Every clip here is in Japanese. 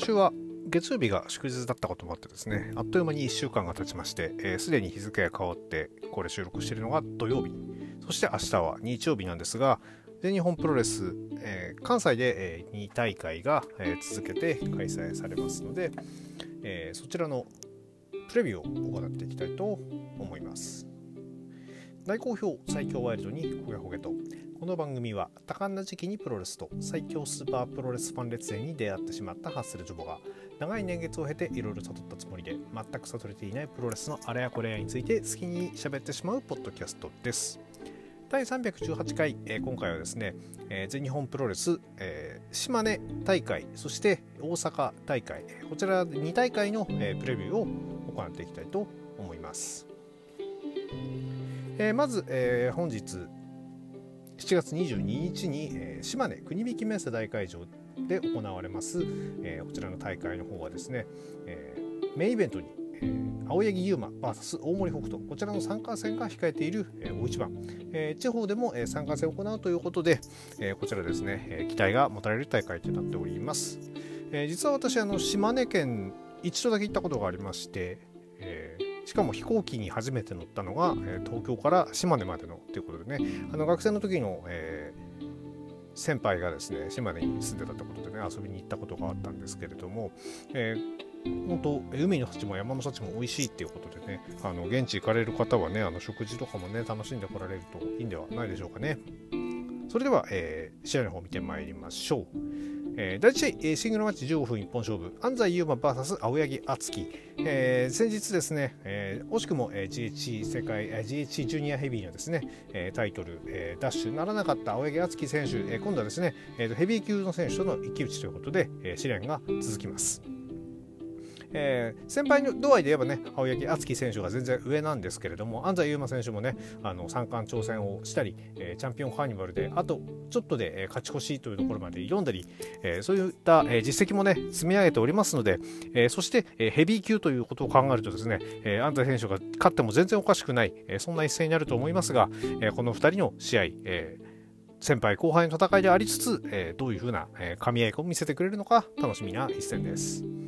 今週は月曜日が祝日だったこともあってですね、あっという間に1週間が経ちまして、す、えー、で、に日付が変わって、これ収録しているのが土曜日、そして明日は日曜日なんですが、全日本プロレス、えー、関西で、えー、2大会が、えー、続けて開催されますので、えー、そちらのプレビューを行っていきたいと思います。大好評最強ワイルドにほげほげとこの番組は多感な時期にプロレスと最強スーパープロレスファン列演に出会ってしまったハッスルジョボが長い年月を経ていろいろ悟ったつもりで全く悟れていないプロレスのあれやこれやについて好きに喋ってしまうポッドキャストです。第318回、えー、今回はですね、えー、全日本プロレス、えー、島根大会そして大阪大会こちら2大会の、えプレビューを行っていきたいと思います、えまず、え本日7月22日に、えー、島根国引メッセ大会場で行われます、えー、こちらの大会の方はですね、えー、メインイベントに、えー、青柳優馬 VS 大森北斗こちらの参加戦が控えている、えー、大一番、えー、地方でも、えー、参加戦を行うということで、えー、こちらですね、えー、期待が持たれる大会となっております、えー、実は私あの島根県一度だけ行ったことがありまして、えーしかも飛行機に初めて乗ったのが、え東京から島根までのということでね。あの学生の時の、え、先輩がですね島根に住んでたってことでね遊びに行ったことがあったんですけれども、えー、本当海の幸も山の幸も美味しいっていうことでねあの現地行かれる方はねあの食事とかもね楽しんでこられるといいんではないでしょうかね。それでは、えー、試合の方を見てまいりましょう。えー、第1試合、えー、シングルマッチ15分一本勝負、安西優馬 VS 青柳敦樹、えー、先日ですね、えー、惜しくも、えー、GHC 世界、えー、GHC ジュニアヘビーのですね、えー、タイトル、えー、ダッシュならなかった青柳敦樹選手、えー、今度はですね、えー、ヘビー級の選手との一騎打ちということで、えー、試練が続きます。えー、先輩の度合いで言えばね青柳敦樹選手が全然上なんですけれども安西優真選手もねあの三冠挑戦をしたり、えー、チャンピオンカーニバルであとちょっとで、えー、勝ち越しというところまで挑んだり、えー、そういった、えー、実績もね積み上げておりますので、えー、そして、えー、ヘビー級ということを考えるとですね、えー、安西選手が勝っても全然おかしくない、えー、そんな一戦になると思いますが、えー、この2人の試合、えー先輩後輩の戦いでありつつ、えー、どういうふうな、えー、噛み合いを見せてくれるのか楽しみな一戦です。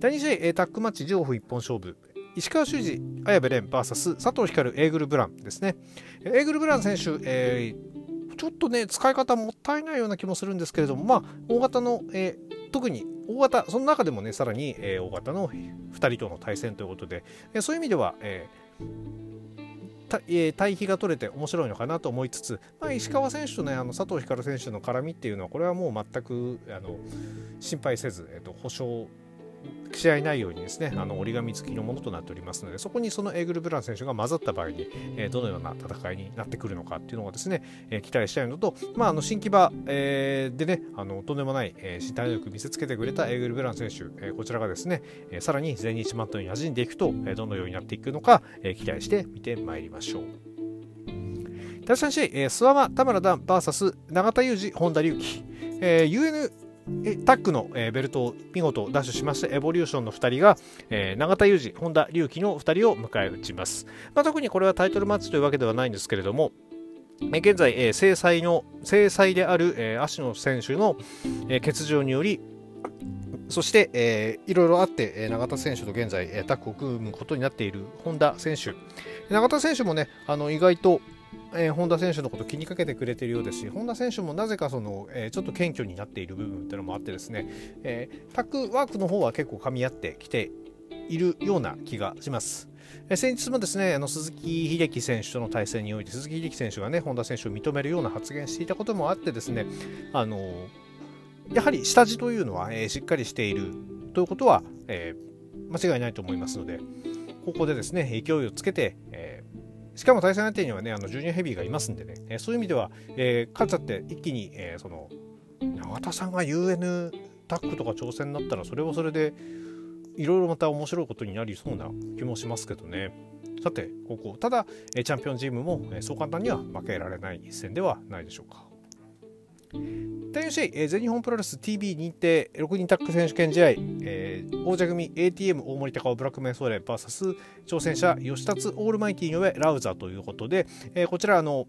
第2試合、タックマッチ15分一本勝負。石川修司、綾部蓮 VS 佐藤光、エーグル・ブランですね。エーグル・ブラン選手、えー、ちょっとね、使い方もったいないような気もするんですけれども、まあ、大型の、えー、特に大型、その中でもね、さらに、えー、大型の2人との対戦ということで、えー、そういう意味では、えー、対比が取れて面白いのかなと思いつつ、まあ、石川選手と、ね、あの佐藤光選手の絡みっていうのはこれはもう全くあの心配せず、えーと保証試合内容にですねあの折り紙付きのものとなっておりますのでそこにそのエーグル・ブラン選手が混ざった場合に、えー、どのような戦いになってくるのかっていうのをですね、えー、期待したいのと、まあ、あの新木場、えー、でねあのとんでもない、えー、身体能力見せつけてくれたエーグル・ブラン選手、えー、こちらがですね、えー、さらに全日マットに馴染んでいくと、えー、どのようになっていくのか、えー、期待して見てまいりましょう。第3試合、え、諏訪間田村段 VS 永田裕二本田隆起、えー、UN タッグのえ、ベルトを見事ダッシュしましてエボリューションの2人が、えー、永田裕二、本田隆起の2人を迎え撃ちます、まあ、特にこれはタイトルマッチというわけではないんですけれども、現在、えー、制裁の制裁である、えー、芦野選手の、えー、欠場によりそして、えー、いろいろあって、えー、永田選手と現在、えー、タッグを組むことになっている本田選手。永田選手もねあの意外とえー、本田選手のこと気にかけてくれているようですし本田選手もなぜかその、えー、ちょっと謙虚になっている部分っていうのもあってですね、えー、タッグワークの方は結構噛み合ってきているような気がします。え先日もですねあの鈴木秀樹選手との対戦において鈴木秀樹選手がね本田選手を認めるような発言していたこともあってですねあのやはり下地というのは、えしっかりしているということは、え間違いないと思いますのでここでですね勢いをつけて、えーしかも対戦相手にはね、あのジュニアヘビーがいますんでね、えー、そういう意味では、えー、勝つって一気に、えー、その、永田さんが UN タッグとか挑戦になったら、それはそれで、いろいろまた面白いことになりそうな気もしますけどね。さて、ここ、ただ、チャンピオンチームもそう簡単には負けられない一戦ではないでしょうか。第4試合、全日本プロレス TV 認定6人タッグ選手権試合、えー、王者組 ATM 大森高尾ブラックメンソーレ VS 挑戦者吉達オールマイティーの上ラウザということで、えー、こちらあの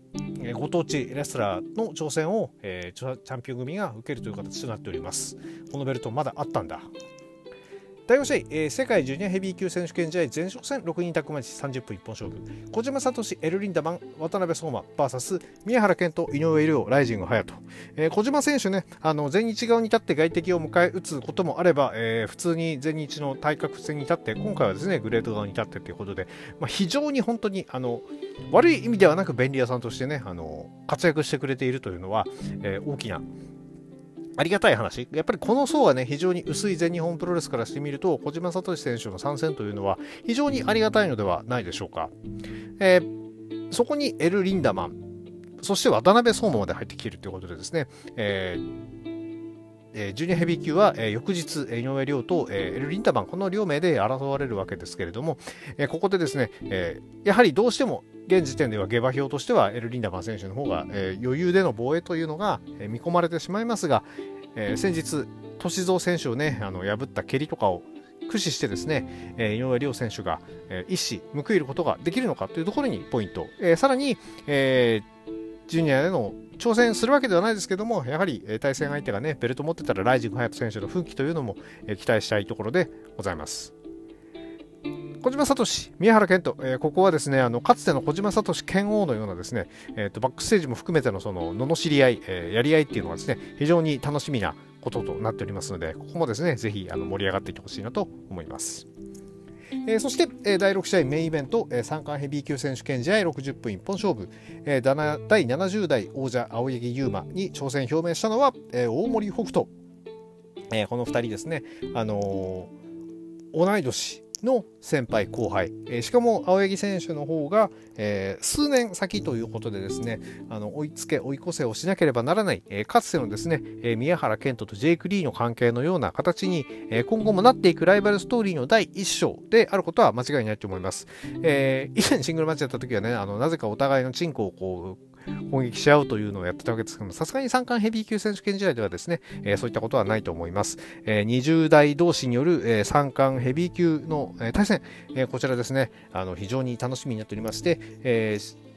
ご当地レスラーの挑戦を、えー、チャンピオン組が受けるという形となっております。このベルトまだあったんだ。第5試合、えー、世界ジュニアヘビー級選手権試合前哨戦6人タッグマッチ30分一本勝負。小島聡エルリンダマン渡辺相馬 VS 宮原健人井上亮ライジング隼人、えー、小島選手ねあの全日側に立って外敵を迎え撃つこともあれば、えー、普通に全日の対角線に立って今回はですねグレート側に立ってということで、まあ、非常に本当にあの悪い意味ではなく便利屋さんとしてねあの活躍してくれているというのは、えー、大きなありがたい話。やっぱりこの層がね、非常に薄い全日本プロレスからしてみると、小島聡選手の参戦というのは非常にありがたいのではないでしょうか。えー、そこにエル・リンダマン、そして渡辺相馬まで入ってきているということでですね、えーえー、ジュニアヘビー級は、えー、翌日、井上亮と、えー、エル・リンタマン、この両名で争われるわけですけれども、えー、ここでですね、えー、やはりどうしても現時点では下馬評としてはエル・リンダマン選手の方が、えー、余裕での防衛というのが、えー、見込まれてしまいますが、えー、先日、歳三選手をね、あの破った蹴りとかを駆使してですね、えー、井上亮選手が、えー、一矢報いることができるのかというところにポイント、えー、さらに、えー、ジュニアでの挑戦するわけではないですけども、やはり対戦相手がね、ベルト持ってたらライジング隼人選手の奮起というのも期待したいところでございます。小島聡、宮原健人、えー、ここはですねあのかつての小島聡剣王のようなですね、えーと、バックステージも含めてのその罵り合い、えー、やり合いっていうのがですね非常に楽しみなこととなっておりますのでここもですねぜひあの盛り上がっていってほしいなと思います。えー、そして、えー、第6試合メインイベント、えー、三冠ヘビー級選手権試合60分一本勝負、えー、第70代王者青柳優馬に挑戦表明したのは、えー、大森北斗、えー、この2人ですね、あのー、同い年の先輩後輩、えー、しかも青柳選手の方が、えー、数年先ということでですねあの追いつけ追い越せをしなければならない、えー、かつてのですね、え宮原健人とジェイク・リーの関係のような形に、え今後もなっていくライバルストーリーの第一章であることは間違いないと思います、え以前シングルマッチやった時はねあのなぜかお互いのチンコをこう攻撃し合うというのをやってたわけですけども、さすがに三冠ヘビー級選手権試合ではですね、えー、そういったことはないと思います。えー、20代同士による、えー、三冠ヘビー級の、えー、対戦、えー、こちらですね、あの非常に楽しみになっておりまして、えー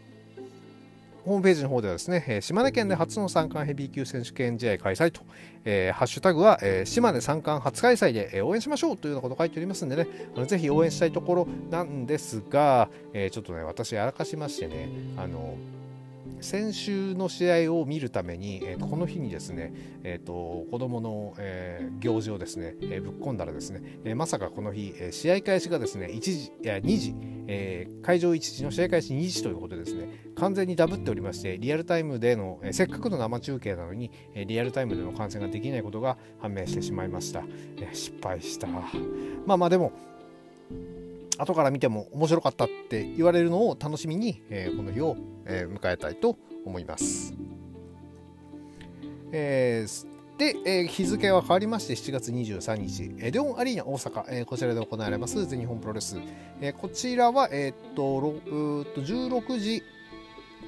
ホームページの方ではですね、島根県で初の三冠ヘビー級選手権試合開催と、えー、ハッシュタグは、えー、島根三冠初開催で、え、応援しましょうというようなこと書いておりますんでね、あのぜひ応援したいところなんですが、え、ちょっとね、私やらかしましてね、あの、先週の試合を見るために、えー、この日にですね、えーと、子供の、えー、行事をですね、えー、ぶっ込んだらですね、えー、まさかこの日、えー、試合開始がですね1時いや2時、えー、会場1時の試合開始2時ということでですね完全にダブっておりましてリアルタイムでの、えー、せっかくの生中継なのに、えー、リアルタイムでの観戦ができないことが判明してしまいました、えー、失敗した。まあまあでも後から見ても面白かったって言われるのを楽しみに、えー、この日を、えー、迎えたいと思います。えー、で、えー、日付は変わりまして7月23日、えー、レオンアリーナ大阪、えー、こちらで行われます全日本プロレス、えー、こちらは、えー、っとっと16時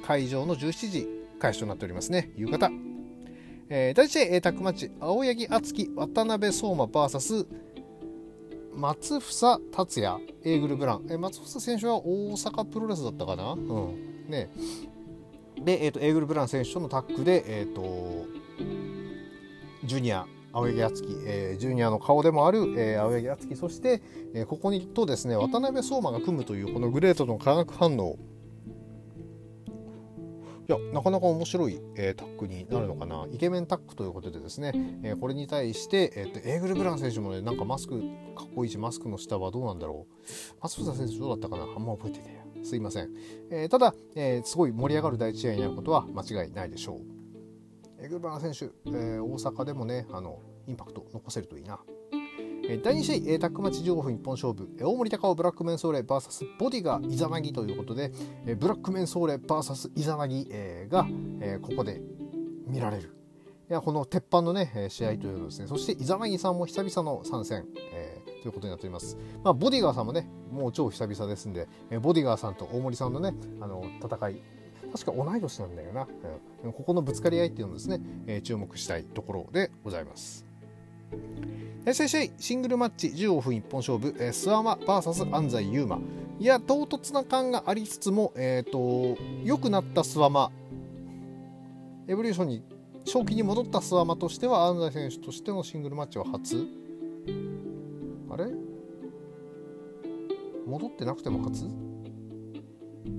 会場の17時開始となっておりますね。夕方、えー、第1試合、えー、タックマッチ青柳敦樹渡辺相馬 VS 松房達也、エーグルブラン。え松房選手は大阪プロレスだったかな？うん。ね。で、えーと、エーグルブラン選手とのタッグで、えーと、ジュニア、青柳敦樹、えー、ジュニアの顔でもある、えー、青柳敦樹、そして、えー、ここにとですね、渡辺相馬が組むという、このグレートの化学反応。いやなかなか面白い、えー、タッグになるのかな。イケメンタッグということでですね、えー、これに対して、えーと、エーグル・ブラン選手もねなんかマスクかっこいいしマスクの下はどうなんだろう。マスフザ選手どうだったかな？あんま覚えてねすいません、えー、ただ、えすごい盛り上がる第一試合になることは間違いないでしょう。エーグル・ブラン選手、え大阪でもねあのインパクト残せるといいな第2試合、タックマッチ15分一本勝負、大森高尾ブラックメンソーレ VS ボディガーイザナギということで、ブラックメンソーレ VS イザナギがここで見られる。いやこの鉄板のね試合というのですね、そしてイザナギさんも久々の参戦、えー、ということになっております。まあ、ボディガーさんもね、もう超久々ですんで、ボディガーさんと大森さんのね、あの戦い、確か同い年なんだよな、うん、ここのぶつかり合いっていうのですね、えー、注目したいところでございます第3試合シングルマッチ15分一本勝負、えー、スワマ VS 安西優真いや唐突な感がありつつも、えーと、良くなったスワマエボリューションに正気に戻ったスワマとしては安西選手としてのシングルマッチは初。あれ？戻ってなくても初？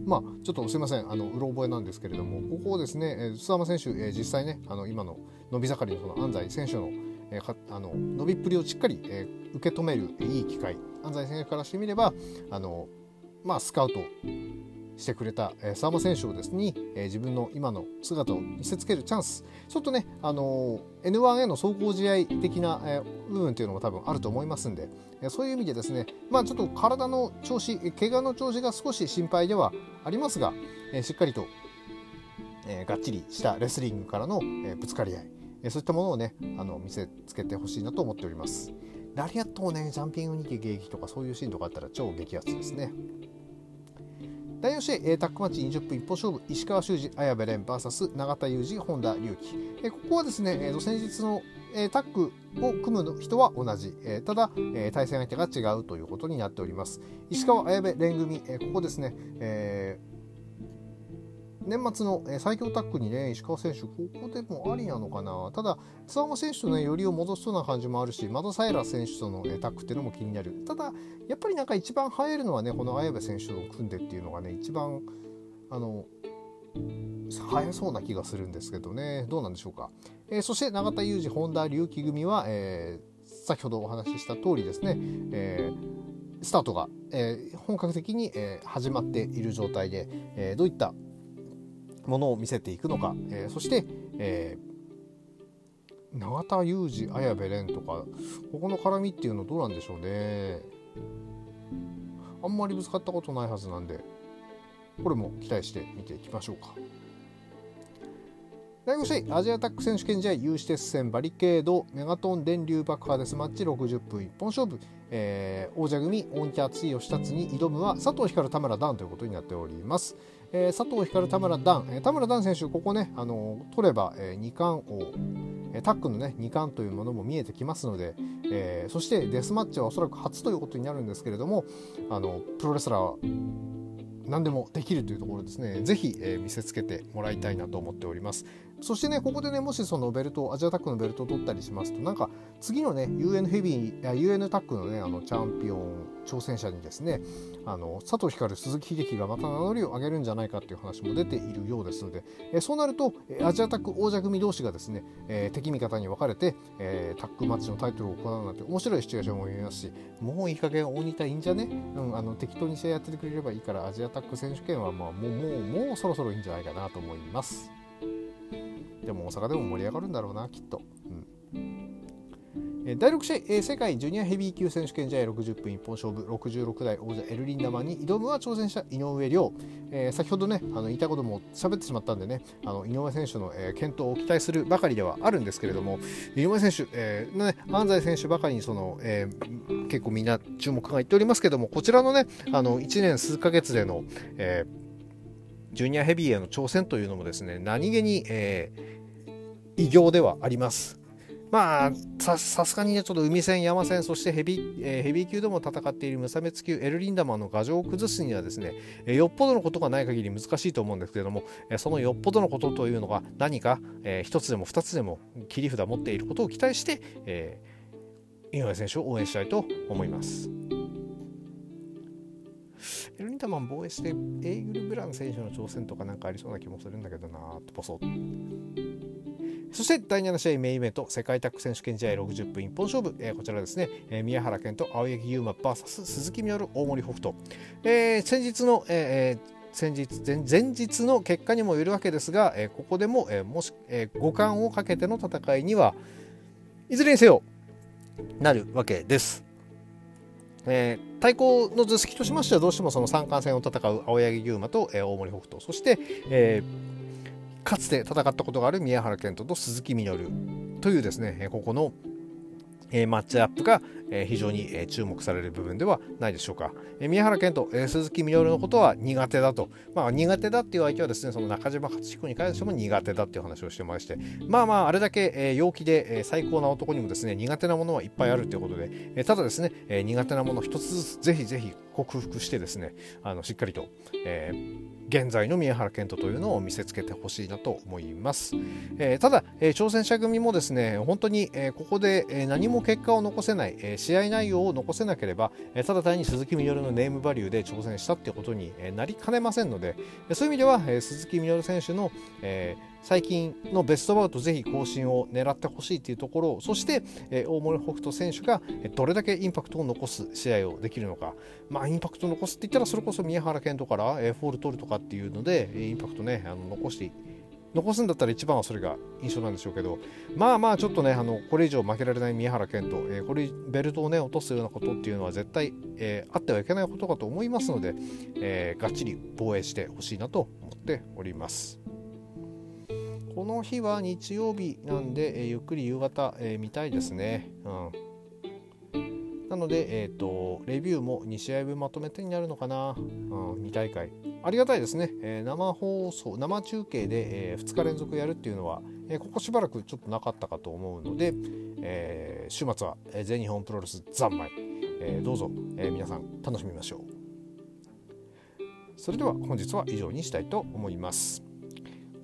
まあ、ちょっとすいません、あのうろ覚えなんですけれども、ここをですね、えー、須山選手、えー、実際ね、あの今の伸び盛りのその安西選手の,、えー、あの伸びっぷりをしっかり、えー、受け止める、え、いい機会、安西選手からしてみれば、あのまあ、スカウトしてくれた、えー、相馬選手をですね、えー、自分の今の姿を見せつけるチャンス。ちょっとね、あのー、N1 への走行試合的な、えー、部分というのも多分あると思いますんで、えー、そういう意味でですね、まあ、ちょっと体の調子怪我の調子が少し心配ではありますが、えー、しっかりと、えー、がっちりしたレスリングからの、えー、ぶつかり合い、え、そういったものをねあの見せつけてほしいなと思っております。ラリアットをねジャンピングに撃とかそういうシーンとかあったら超激アツですね。第4試合、タックマッチ20分一本勝負、石川修司、綾部蓮 VS 永田裕二、本田隆起。ここはですね、先日のタッグを組む人は同じ、ただ、対戦相手が違うということになっております。石川綾部蓮組、ここですね、えー年末の最強タッグにね、石川選手、ここでもありなのかな。ただ、津山選手とね、よりを戻しそうな感じもあるし、マドサイラ選手との、ね、タッグっていうのも気になる。ただ、やっぱりなんか一番映えるのはね、この綾部選手と組んでっていうのがね、一番、あの、映えそうな気がするんですけどね、どうなんでしょうか。えー、そして永田裕二、本田隆起組は、えー、先ほどお話しした通りですね、えー、スタートが、えー、本格的に、えー、始まっている状態で、えー、どういったものを見せていくのか、えー、そして、えー、永田裕二綾部蓮とかここの絡みっていうのどうなんでしょうね。あんまりぶつかったことないはずなんでこれも期待して見ていきましょうか。第5試合アジアタック選手権試合有刺鉄線バリケードメガトン電流爆破デスマッチ60分一本勝負、えー、王者組大木敦義達に挑むは佐藤光田村段ということになっております。えー、佐藤光田村段、えー、田村段選手、ここね、あの取れば、えー、2冠王、えー、タックのね、2冠というものも見えてきますので、えー、そしてデスマッチはおそらく初ということになるんですけれども、あのプロレスラー何でもできるというところですね、ぜひ、えー、見せつけてもらいたいなと思っております。そしてね、ここでね、もしそのベルト、アジアタックのベルトを取ったりしますと、なんか次のね、UN ヘビー、UN タックのね、あのチャンピオン挑戦者にですね、あの佐藤光、鈴木秀樹がまた名乗りを上げるんじゃないかという話も出ているようですので、えー、そうなると、アジアタック王者組同士がですね、えー、敵味方に分かれて、えー、タックマッチのタイトルを行うなんて面白いシチュエーションも見えますし、もういい加減大仁田いいんじゃね、うん、あの適当に試合やっててくれればいいから、アジアタック選手権はまあもうもうもうそろそろいいんじゃないかなと思います。でも大阪でも盛り上がるんだろうなきっと。うん第6試合、世界ジュニアヘビー級選手権試合60分一本勝負66代王者エルリンダマンに挑むは挑戦者井上涼、えー、先ほどねあの言いたことも喋ってしまったんでねあの井上選手の、えー、健闘を期待するばかりではあるんですけれども井上選手、えーね、安西選手ばかりにその、えー、結構みんな注目がいっておりますけれどもこちらのねあの1年数ヶ月での、えー、ジュニアヘビーへの挑戦というのもですね何気に、えー、偉業ではあります。まあさすがにねちょっと海戦山戦そしてヘビ,、えー、ヘビー級でも戦っている無差別級エルリンダマンの牙城を崩すにはですね、えー、よっぽどのことがない限り難しいと思うんですけれども、えー、そのよっぽどのことというのが何か、えー、一つでも二つでも切り札持っていることを期待して、えー、井上選手を応援したいと思います。エルニタマン防衛してエイグル・ブラン選手の挑戦とかなんかありそうな気もするんだけどなーってボソッそして第7試合メインイベント世界タッグ選手権試合60分一本勝負、えー、こちらですね、えー、宮原健と青柳優馬 VS 鈴木みのる大森北斗、えー、先日の、えー先日前日の結果にもよるわけですが、えー、ここでも、えー、もし、えー、五冠をかけての戦いにはいずれにせよなるわけです。えー、対抗の図式としましてはどうしてもその三冠戦を戦う青柳優馬と、えー、大森北斗。そして、えー、かつて戦ったことがある宮原健人と鈴木みのるというですねここのえマッチアップがえ、非常に、え、注目される部分ではないでしょうか、え、宮原健人、え、鈴木みのるのことは苦手だと、まあ、苦手だっていう相手はですねその中島克彦に関しても苦手だっていう話をしてまして。まあまああれだけ、え、陽気で、え、最高な男にもですね苦手なものはいっぱいあるということで、え、ただですね、え、苦手なもの一つずつぜひぜひ克服してですねあのしっかりと、えー、現在の宮原健人というのを見せつけてほしいなと思います、えー、ただ、えー、挑戦者組もですね本当に、えー、ここで、え何も結果を残せない、え試合内容を残せなければ、えただ単に鈴木みのるのネームバリューで挑戦したってことに、えなりかねませんのでそういう意味では、え鈴木みのる選手の、えー最近のベストバウトぜひ更新を狙ってほしいというところそして、えー、大森北斗選手がどれだけインパクトを残す試合をできるのか、まあ、インパクトを残すって言ったらそれこそ宮原健斗から、えー、フォール取るとかっていうのでインパクトねあの残して残すんだったら一番はそれが印象なんでしょうけどまあまあちょっとねあのこれ以上負けられない宮原健斗、えー、これベルトをね落とすようなことっていうのは絶対、えー、あってはいけないことかと思いますので、えー、がっちり防衛してほしいなと思っております。この日は日曜日なんで、え、ゆっくり夕方、え、見たいですね。うん、なので、えーと、レビューも2試合分まとめてになるのかな、うん、2大会。ありがたいですね、え、生放送、生中継で、え、2日連続やるっていうのは、え、ここしばらくちょっとなかったかと思うので、え、週末は、え、全日本プロレス三昧、えー、どうぞ、え、皆さん楽しみましょう。それでは本日は以上にしたいと思います。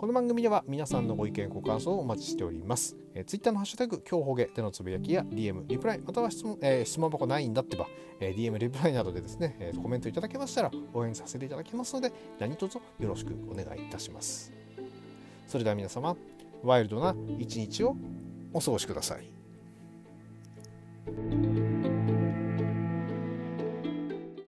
この番組では皆さんのご意見ご感想をお待ちしております。えー、Twitter のハッシュタグ、今日ほげでのつぶやきや DM、リプライ、または質問,、えー、質問箱ないんだってば、えー、DM、リプライなどでですね、えー、コメントいただけましたら応援させていただきますので、何卒よろしくお願いいたします。それでは皆様、ワイルドな一日をお過ごしください。